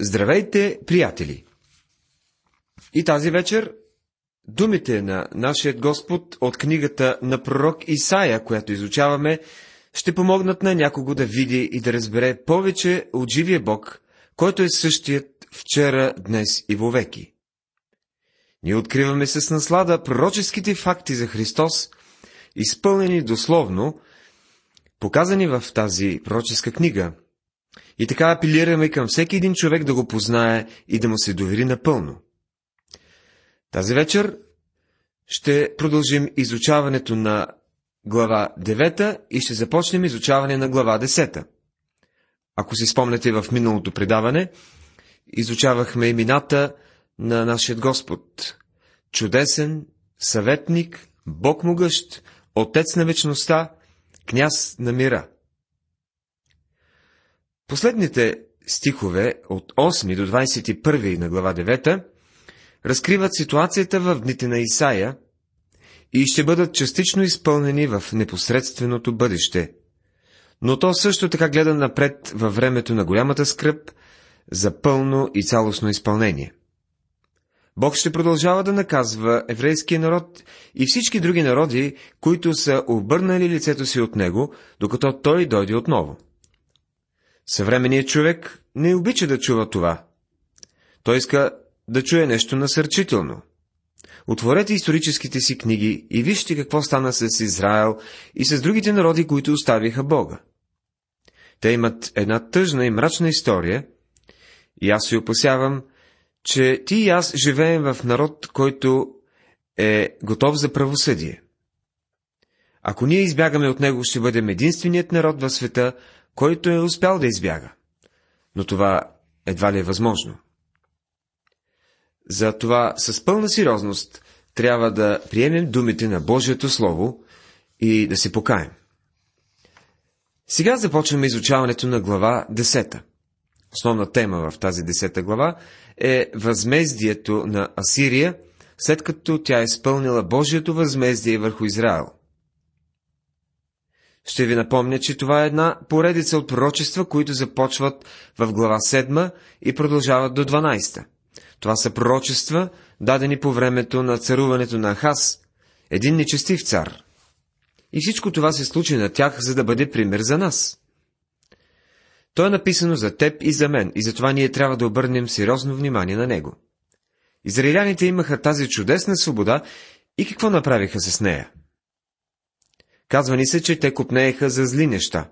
Здравейте, приятели! И тази вечер думите на нашия Господ от книгата на пророк Исаия, която изучаваме, ще помогнат на някого да види и да разбере повече от живия Бог, който е същият вчера, днес и вовеки. Ние откриваме с наслада пророческите факти за Христос, изпълнени дословно, показани в тази пророческа книга – и така апелираме към всеки един човек да го познае и да му се довери напълно. Тази вечер ще продължим изучаването на глава 9 и ще започнем изучаване на глава 10. Ако си спомняте в миналото предаване, изучавахме имената на нашия Господ. Чудесен, съветник, Бог могъщ, Отец на вечността, княз на мира. Последните стихове от 8 до 21 на глава 9 разкриват ситуацията в дните на Исаия и ще бъдат частично изпълнени в непосредственото бъдеще. Но то също така гледа напред във времето на голямата скръп за пълно и цялостно изпълнение. Бог ще продължава да наказва еврейския народ и всички други народи, които са обърнали лицето си от него, докато той дойде отново. Съвременният човек не обича да чува това. Той иска да чуе нещо насърчително. Отворете историческите си книги и вижте какво стана с Израел и с другите народи, които оставиха Бога. Те имат една тъжна и мрачна история, и аз се опасявам, че ти и аз живеем в народ, който е готов за правосъдие. Ако ние избягаме от него, ще бъдем единственият народ в света, който е успял да избяга. Но това едва ли е възможно. За това с пълна сериозност трябва да приемем думите на Божието Слово и да се покаем. Сега започваме изучаването на глава 10. Основна тема в тази 10 глава е възмездието на Асирия, след като тя е изпълнила Божието възмездие върху Израел – ще ви напомня, че това е една поредица от пророчества, които започват в глава 7 и продължават до 12. Това са пророчества, дадени по времето на царуването на Ахас, един нечестив цар. И всичко това се случи на тях, за да бъде пример за нас. То е написано за теб и за мен, и затова ние трябва да обърнем сериозно внимание на него. Израиляните имаха тази чудесна свобода и какво направиха с нея? Казва ни се, че те купнееха за зли неща.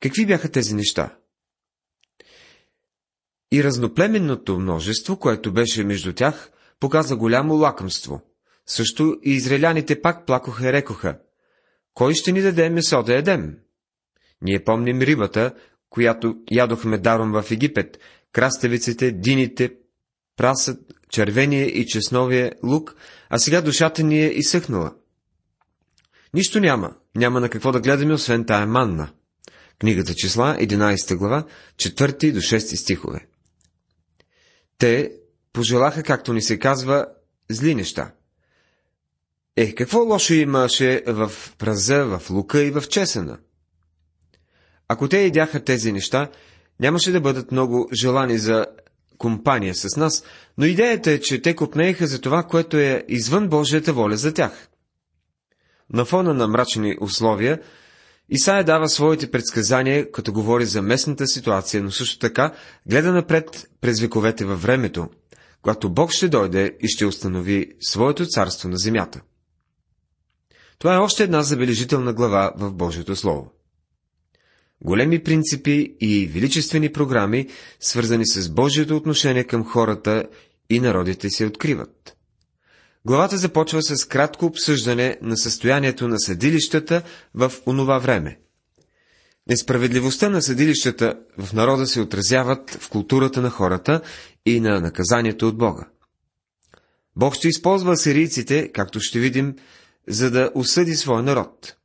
Какви бяха тези неща? И разноплеменното множество, което беше между тях, показа голямо лакомство. Също и израеляните пак плакоха и рекоха. Кой ще ни даде месо да едем? Ние помним рибата, която ядохме даром в Египет, краставиците, дините, прасът, червения и чесновия лук, а сега душата ни е изсъхнала. Нищо няма, няма на какво да гледаме, освен тая манна. Книгата числа, 11 глава, 4 до 6 стихове. Те пожелаха, както ни се казва, зли неща. Е, какво лошо имаше в праза, в лука и в чесена? Ако те идяха тези неща, нямаше да бъдат много желани за компания с нас, но идеята е, че те копнееха за това, което е извън Божията воля за тях. На фона на мрачни условия, Исаия дава своите предсказания, като говори за местната ситуация, но също така гледа напред през вековете във времето, когато Бог ще дойде и ще установи своето царство на земята. Това е още една забележителна глава в Божието Слово. Големи принципи и величествени програми, свързани с Божието отношение към хората и народите се откриват. Главата започва с кратко обсъждане на състоянието на съдилищата в онова време. Несправедливостта на съдилищата в народа се отразяват в културата на хората и на наказанието от Бога. Бог ще използва асирийците, както ще видим, за да осъди своя народ.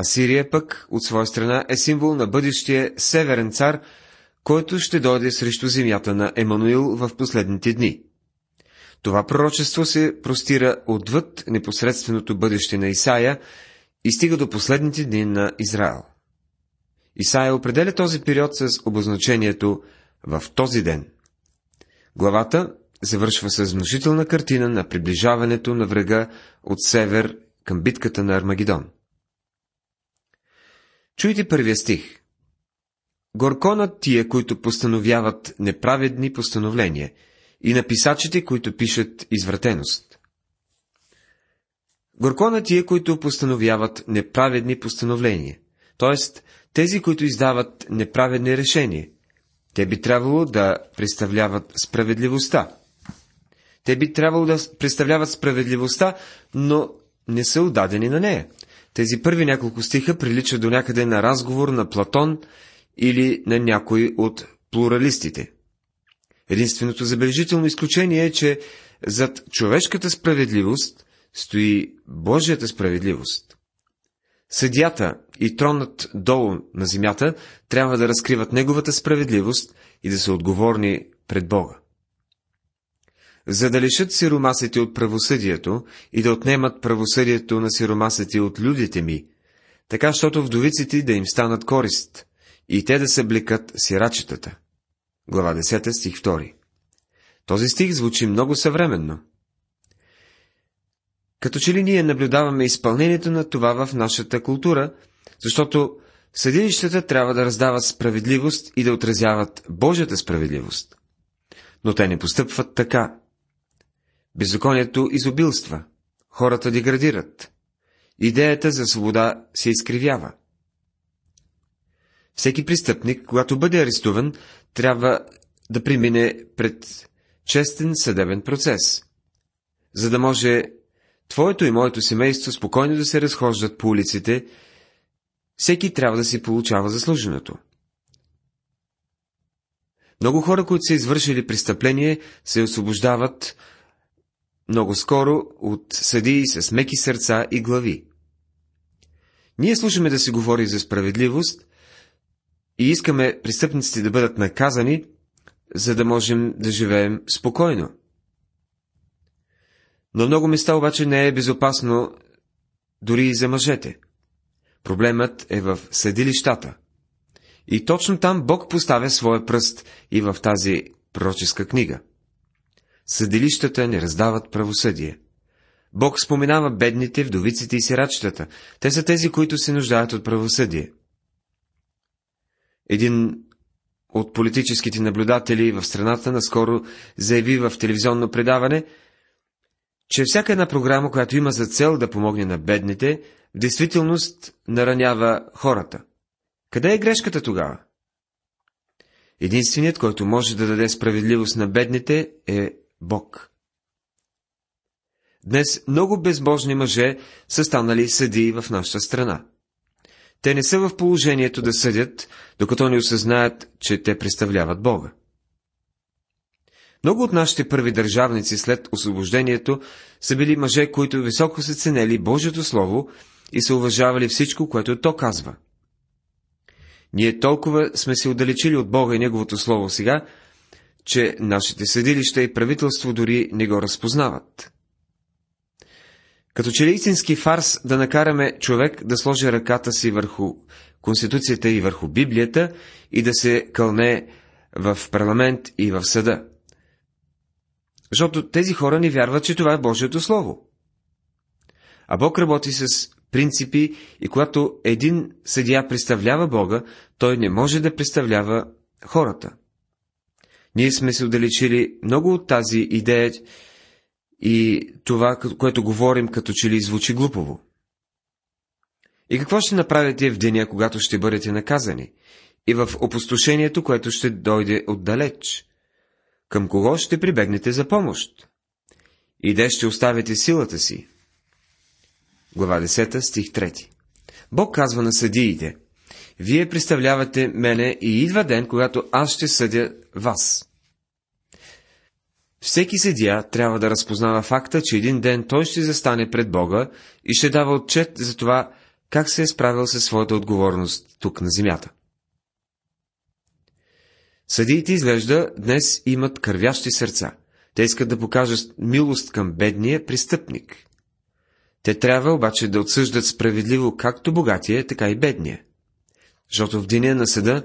Асирия пък, от своя страна, е символ на бъдещия северен цар, който ще дойде срещу земята на Емануил в последните дни. Това пророчество се простира отвъд непосредственото бъдеще на Исаия и стига до последните дни на Израел. Исаия определя този период с обозначението в този ден. Главата завършва с внушителна картина на приближаването на врага от север към битката на Армагедон. Чуйте първия стих. Горко над тия, които постановяват неправедни постановления, и на писачите, които пишат извратеност. Горко на тия, които постановяват неправедни постановления, т.е. тези, които издават неправедни решения. Те би трябвало да представляват справедливостта. Те би трябвало да представляват справедливостта, но не са отдадени на нея. Тези първи няколко стиха приличат до някъде на разговор на Платон или на някой от плуралистите. Единственото забележително изключение е, че зад човешката справедливост стои Божията справедливост. Съдята и тронът долу на земята трябва да разкриват неговата справедливост и да са отговорни пред Бога. За да лишат сиромасите от правосъдието и да отнемат правосъдието на сиромасите от людите ми, така, щото вдовиците да им станат корист и те да се блекат сирачетата. Глава 10, стих 2. Този стих звучи много съвременно. Като че ли ние наблюдаваме изпълнението на това в нашата култура, защото съдилищата трябва да раздават справедливост и да отразяват Божията справедливост. Но те не постъпват така. Беззаконието изобилства, хората деградират, идеята за свобода се изкривява. Всеки престъпник, когато бъде арестуван, трябва да премине пред честен съдебен процес, за да може твоето и моето семейство спокойно да се разхождат по улиците, всеки трябва да си получава заслуженото. Много хора, които са извършили престъпление, се освобождават много скоро от съдии с меки сърца и глави. Ние слушаме да се говори за справедливост и искаме престъпниците да бъдат наказани, за да можем да живеем спокойно. На много места обаче не е безопасно дори и за мъжете. Проблемът е в съдилищата. И точно там Бог поставя своя пръст и в тази пророческа книга. Съдилищата не раздават правосъдие. Бог споменава бедните, вдовиците и сирачетата. Те са тези, които се нуждаят от правосъдие. Един от политическите наблюдатели в страната наскоро заяви в телевизионно предаване, че всяка една програма, която има за цел да помогне на бедните, в действителност наранява хората. Къде е грешката тогава? Единственият, който може да даде справедливост на бедните, е Бог. Днес много безбожни мъже са станали съдии в нашата страна. Те не са в положението да съдят, докато не осъзнаят, че те представляват Бога. Много от нашите първи държавници след освобождението са били мъже, които високо са ценели Божието Слово и са уважавали всичко, което то казва. Ние толкова сме се отдалечили от Бога и Неговото Слово сега, че нашите съдилища и правителство дори не го разпознават. Като че ли истински фарс да накараме човек да сложи ръката си върху Конституцията и върху Библията и да се кълне в парламент и в съда. Защото тези хора не вярват, че това е Божието Слово. А Бог работи с принципи и когато един съдия представлява Бога, той не може да представлява хората. Ние сме се отдалечили много от тази идея, и това, което говорим, като че ли звучи глупово. И какво ще направите в деня, когато ще бъдете наказани? И в опустошението, което ще дойде отдалеч? Към кого ще прибегнете за помощ? И де ще оставите силата си? Глава 10, стих 3 Бог казва на съдиите, Вие представлявате мене и идва ден, когато аз ще съдя вас. Всеки съдия трябва да разпознава факта, че един ден той ще застане пред Бога и ще дава отчет за това, как се е справил със своята отговорност тук на земята. Съдиите изглежда днес имат кървящи сърца. Те искат да покажат милост към бедния престъпник. Те трябва обаче да отсъждат справедливо както богатия, така и бедния. защото в деня на съда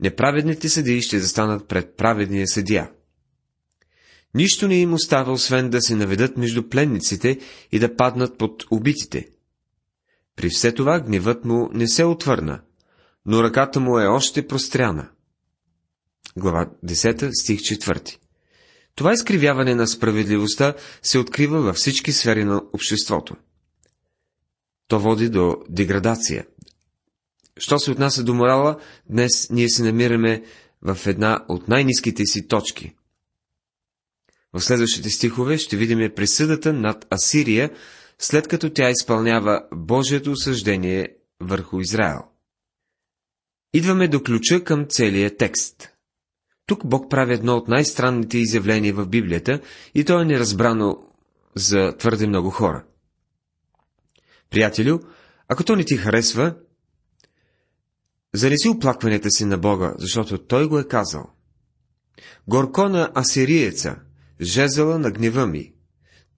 неправедните съдии ще застанат пред праведния съдия. Нищо не им остава, освен да се наведат между пленниците и да паднат под убитите. При все това гневът му не се отвърна, но ръката му е още простряна. Глава 10, стих 4 Това изкривяване на справедливостта се открива във всички сфери на обществото. То води до деградация. Що се отнася до морала, днес ние се намираме в една от най-низките си точки. В следващите стихове ще видим присъдата над Асирия, след като тя изпълнява Божието осъждение върху Израел. Идваме до ключа към целия текст. Тук Бог прави едно от най-странните изявления в Библията и то е неразбрано за твърде много хора. Приятелю, ако то не ти харесва, занеси оплакванията си на Бога, защото Той го е казал. Горко на асириеца, жезела на гнева ми,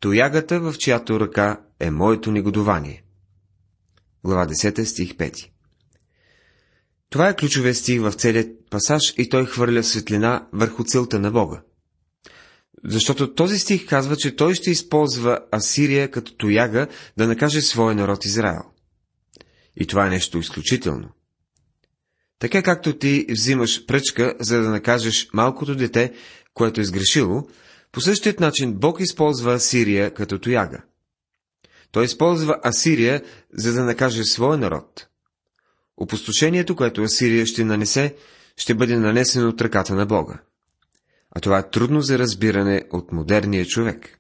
тоягата, в чиято ръка е моето негодование. Глава 10, стих 5 Това е ключове стих в целият пасаж и той хвърля светлина върху целта на Бога. Защото този стих казва, че той ще използва Асирия като тояга да накаже своя народ Израел. И това е нещо изключително. Така както ти взимаш пръчка, за да накажеш малкото дете, което е сгрешило, по същият начин Бог използва Асирия като тояга. Той използва Асирия, за да накаже своя народ. Опустошението, което Асирия ще нанесе, ще бъде нанесено от ръката на Бога. А това е трудно за разбиране от модерния човек.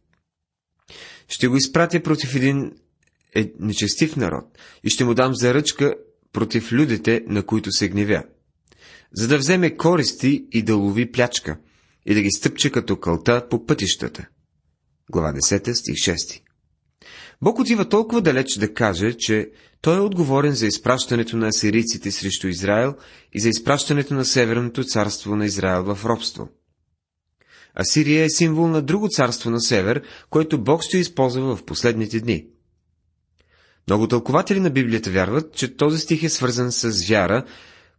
Ще го изпратя против един е, нечестив народ и ще му дам заръчка против людите, на които се гневя, за да вземе користи и да лови плячка – и да ги стъпче като кълта по пътищата. Глава 10, стих 6 Бог отива толкова далеч да каже, че той е отговорен за изпращането на асирийците срещу Израел и за изпращането на Северното царство на Израел в робство. Асирия е символ на друго царство на север, което Бог ще използва в последните дни. Много тълкователи на Библията вярват, че този стих е свързан с вяра,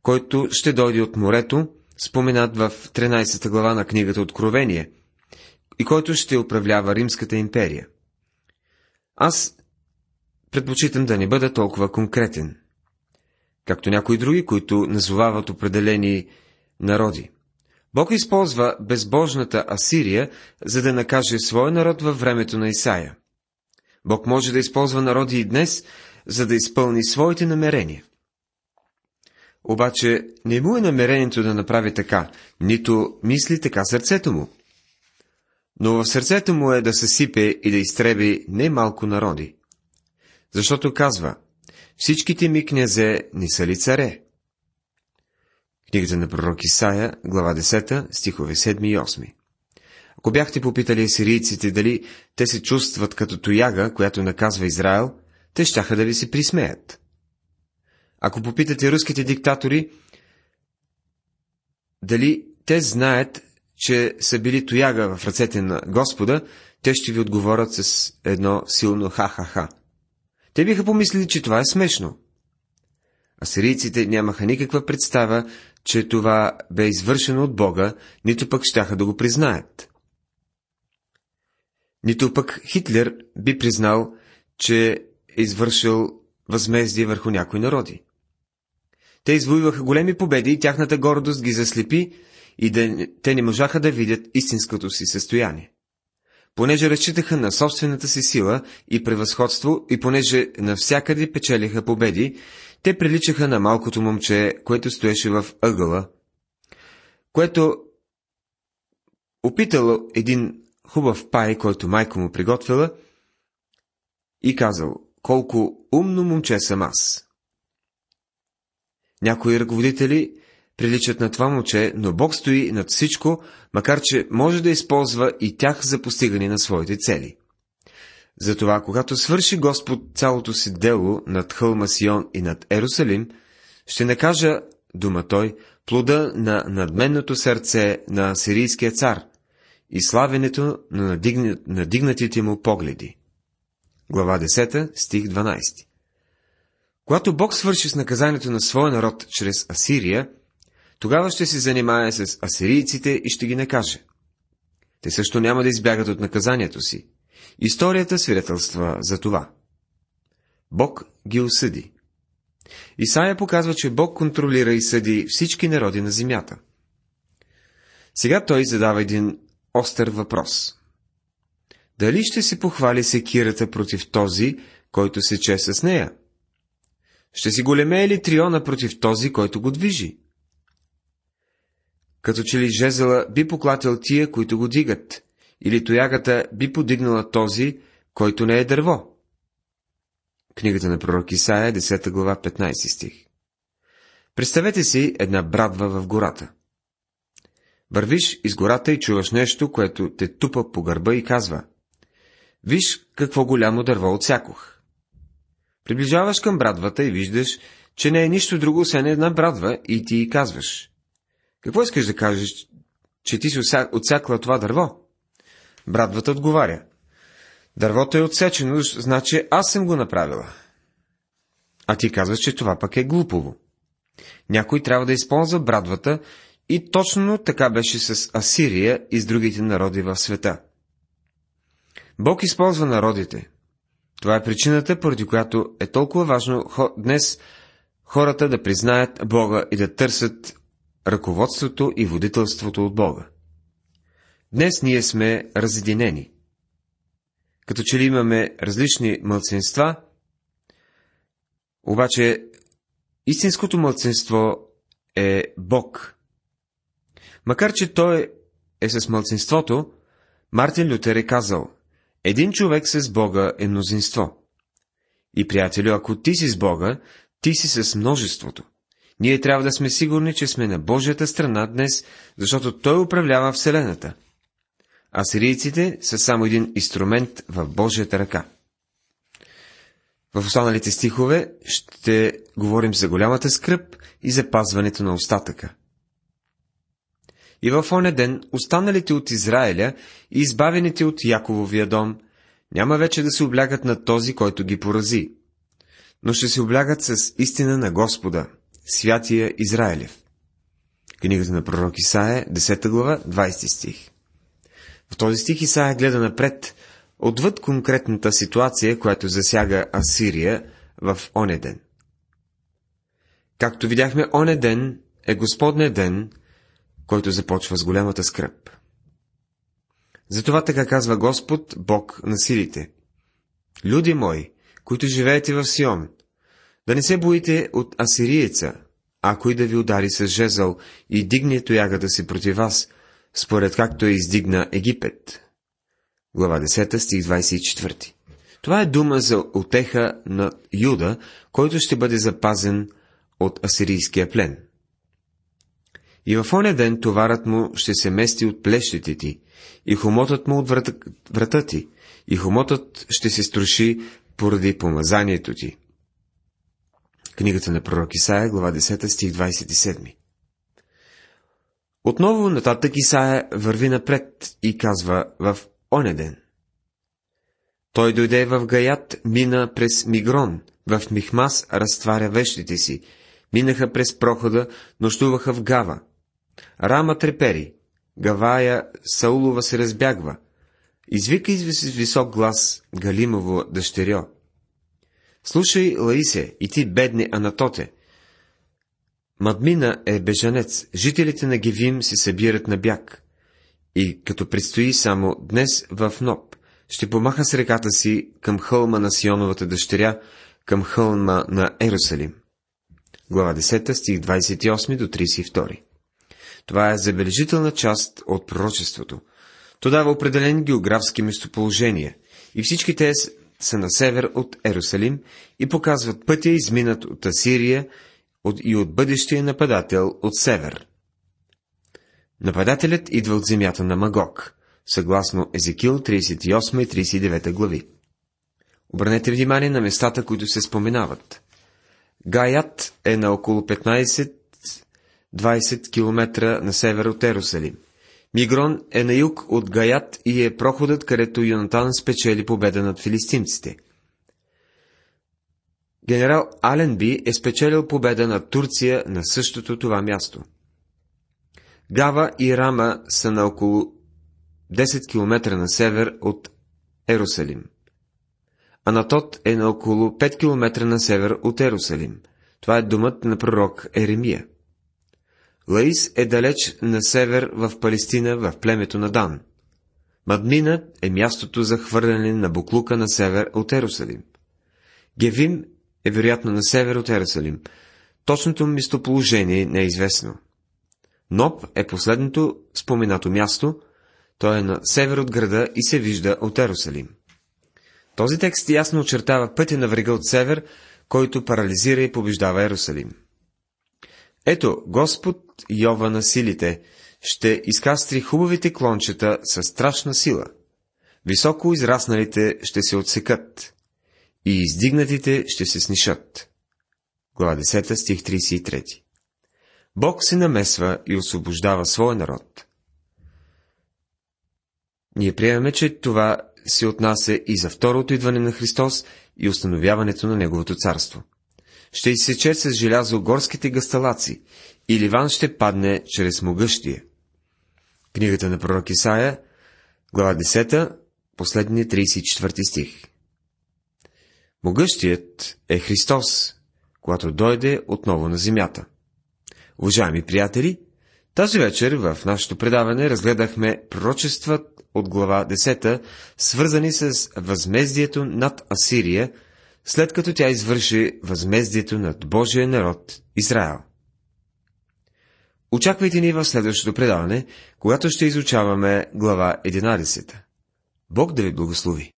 който ще дойде от морето споменат в 13 глава на книгата Откровение, и който ще управлява Римската империя. Аз предпочитам да не бъда толкова конкретен, както някои други, които назовават определени народи. Бог използва безбожната Асирия, за да накаже своя народ във времето на Исаия. Бог може да използва народи и днес, за да изпълни своите намерения. Обаче не му е намерението да направи така, нито мисли така сърцето му. Но в сърцето му е да се сипе и да изтреби не малко народи. Защото казва, всичките ми князе не са ли царе? Книгата на пророк Исаия, глава 10, стихове 7 и 8. Ако бяхте попитали сирийците дали те се чувстват като тояга, която наказва Израел, те щяха да ви се присмеят. Ако попитате руските диктатори, дали те знаят, че са били тояга в ръцете на Господа, те ще ви отговорят с едно силно ха-ха-ха. Те биха помислили, че това е смешно. А сирийците нямаха никаква представа, че това бе извършено от Бога, нито пък щяха да го признаят. Нито пък Хитлер би признал, че е извършил възмездие върху някои народи. Те извоюваха големи победи и тяхната гордост ги заслепи и да, те не можаха да видят истинското си състояние. Понеже разчитаха на собствената си сила и превъзходство и понеже навсякъде печелиха победи, те приличаха на малкото момче, което стоеше в ъгъла, което опитало един хубав пай, който майка му приготвила, и казал, колко умно момче съм аз. Някои ръководители приличат на това момче, но Бог стои над всичко, макар че може да използва и тях за постигане на своите цели. Затова, когато свърши Господ цялото си дело над хълма Сион и над Ерусалим, ще накажа, дума той, плода на надменното сърце на сирийския цар и славенето на надигна... надигнатите му погледи. Глава 10, стих 12 Когато Бог свърши с наказанието на своя народ чрез Асирия, тогава ще се занимае с асирийците и ще ги накаже. Те също няма да избягат от наказанието си. Историята свидетелства за това. Бог ги осъди. Исаия показва, че Бог контролира и съди всички народи на земята. Сега той задава един остър въпрос. Дали ще се похвали секирата против този, който се че с нея? Ще си големее ли триона против този, който го движи? Като че ли жезела би поклатил тия, които го дигат, или тоягата би подигнала този, който не е дърво. Книгата на пророк Исаия, 10 глава, 15 стих. Представете си една брадва в гората. Вървиш из гората и чуваш нещо, което те тупа по гърба и казва Виж какво голямо дърво отсякох. Приближаваш към брадвата и виждаш, че не е нищо друго, освен една брадва и ти казваш. Какво искаш да кажеш, че ти си отсякла това дърво? Брадвата отговаря. Дървото е отсечено, значи аз съм го направила. А ти казваш, че това пък е глупово. Някой трябва да използва брадвата и точно така беше с Асирия и с другите народи в света. Бог използва народите. Това е причината, поради която е толкова важно днес хората да признаят Бога и да търсят ръководството и водителството от Бога. Днес ние сме разединени. Като че ли имаме различни мълцинства, обаче истинското мълцинство е Бог. Макар, че той е с мълцинството, Мартин Лютер е казал, един човек с Бога е мнозинство. И, приятелю, ако ти си с Бога, ти си с множеството. Ние трябва да сме сигурни, че сме на Божията страна днес, защото Той управлява Вселената. А сирийците са само един инструмент в Божията ръка. В останалите стихове ще говорим за голямата скръп и запазването на остатъка. И в оня ден останалите от Израиля и избавените от Якововия дом няма вече да се облягат на този, който ги порази, но ще се облягат с истина на Господа, святия Израилев. Книгата на пророк Исаия, 10 глава, 20 стих. В този стих Исаия гледа напред, отвъд конкретната ситуация, която засяга Асирия в оне ден. Както видяхме, оне ден е Господне ден, който започва с голямата скръп. Затова така казва Господ, Бог на силите. Люди мои, които живеете в Сион, да не се боите от асириеца, ако и да ви удари с жезъл и дигне тоягата си против вас, според както е издигна Египет. Глава 10, стих 24. Това е дума за отеха на Юда, който ще бъде запазен от асирийския плен. И в оня ден товарът му ще се мести от плещите ти, и хомотът му от врата, врата ти, и хомотът ще се струши поради помазанието ти. Книгата на пророк Исаия, глава 10, стих 27. Отново нататък Исаия върви напред и казва в оня ден. Той дойде в Гаят, мина през Мигрон, в Михмас разтваря вещите си, минаха през прохода, нощуваха в Гава. Рама трепери, Гавая Саулова се разбягва. Извика с висок глас Галимово дъщерьо. Слушай, Лаисе, и ти, бедни Анатоте. Мадмина е бежанец, жителите на Гевим се събират на бяг. И като предстои само днес в Ноб, ще помаха с реката си към хълма на Сионовата дъщеря, към хълма на Ерусалим. Глава 10, стих 28 до 32. Това е забележителна част от пророчеството. То дава определени географски местоположения и всички те са на север от Ерусалим и показват пътя изминат от Асирия и от бъдещия нападател от север. Нападателят идва от земята на Магог, съгласно Езекил 38 и 39 глави. Обърнете внимание на местата, които се споменават. Гаят е на около 15-20 км на север от Ерусалим. Мигрон е на юг от Гаят и е проходът, където Йонатан спечели победа над филистимците. генерал Аленби е спечелил победа на Турция на същото това място. Гава и Рама са на около 10 км на север от Ерусалим. Анатот е на около 5 км на север от Ерусалим. Това е думът на пророк Еремия. Лаис е далеч на север в Палестина, в племето на Дан. Мадмина е мястото за хвърляне на буклука на север от Ерусалим. Гевим е вероятно на север от Ерусалим. Точното местоположение не е известно. Ноб е последното споменато място, то е на север от града и се вижда от Ерусалим. Този текст ясно очертава пътя на врега от север, който парализира и побеждава Ерусалим. Ето, Господ Йова на силите ще изкастри хубавите клончета със страшна сила. Високо израсналите ще се отсекат и издигнатите ще се снишат. Глава 10, стих 33 Бог се намесва и освобождава своя народ. Ние приемаме, че това се отнася и за второто идване на Христос и установяването на Неговото царство. Ще изсече с желязо горските гасталаци и Ливан ще падне чрез могъщия. Книгата на пророк Исаия, глава 10, последния 34 стих. Могъщият е Христос, когато дойде отново на земята. Уважаеми приятели, тази вечер в нашето предаване разгледахме пророчества от глава 10, свързани с възмездието над Асирия, след като тя извърши възмездието над Божия народ Израел. Очаквайте ни в следващото предаване, когато ще изучаваме глава 11. Бог да ви благослови!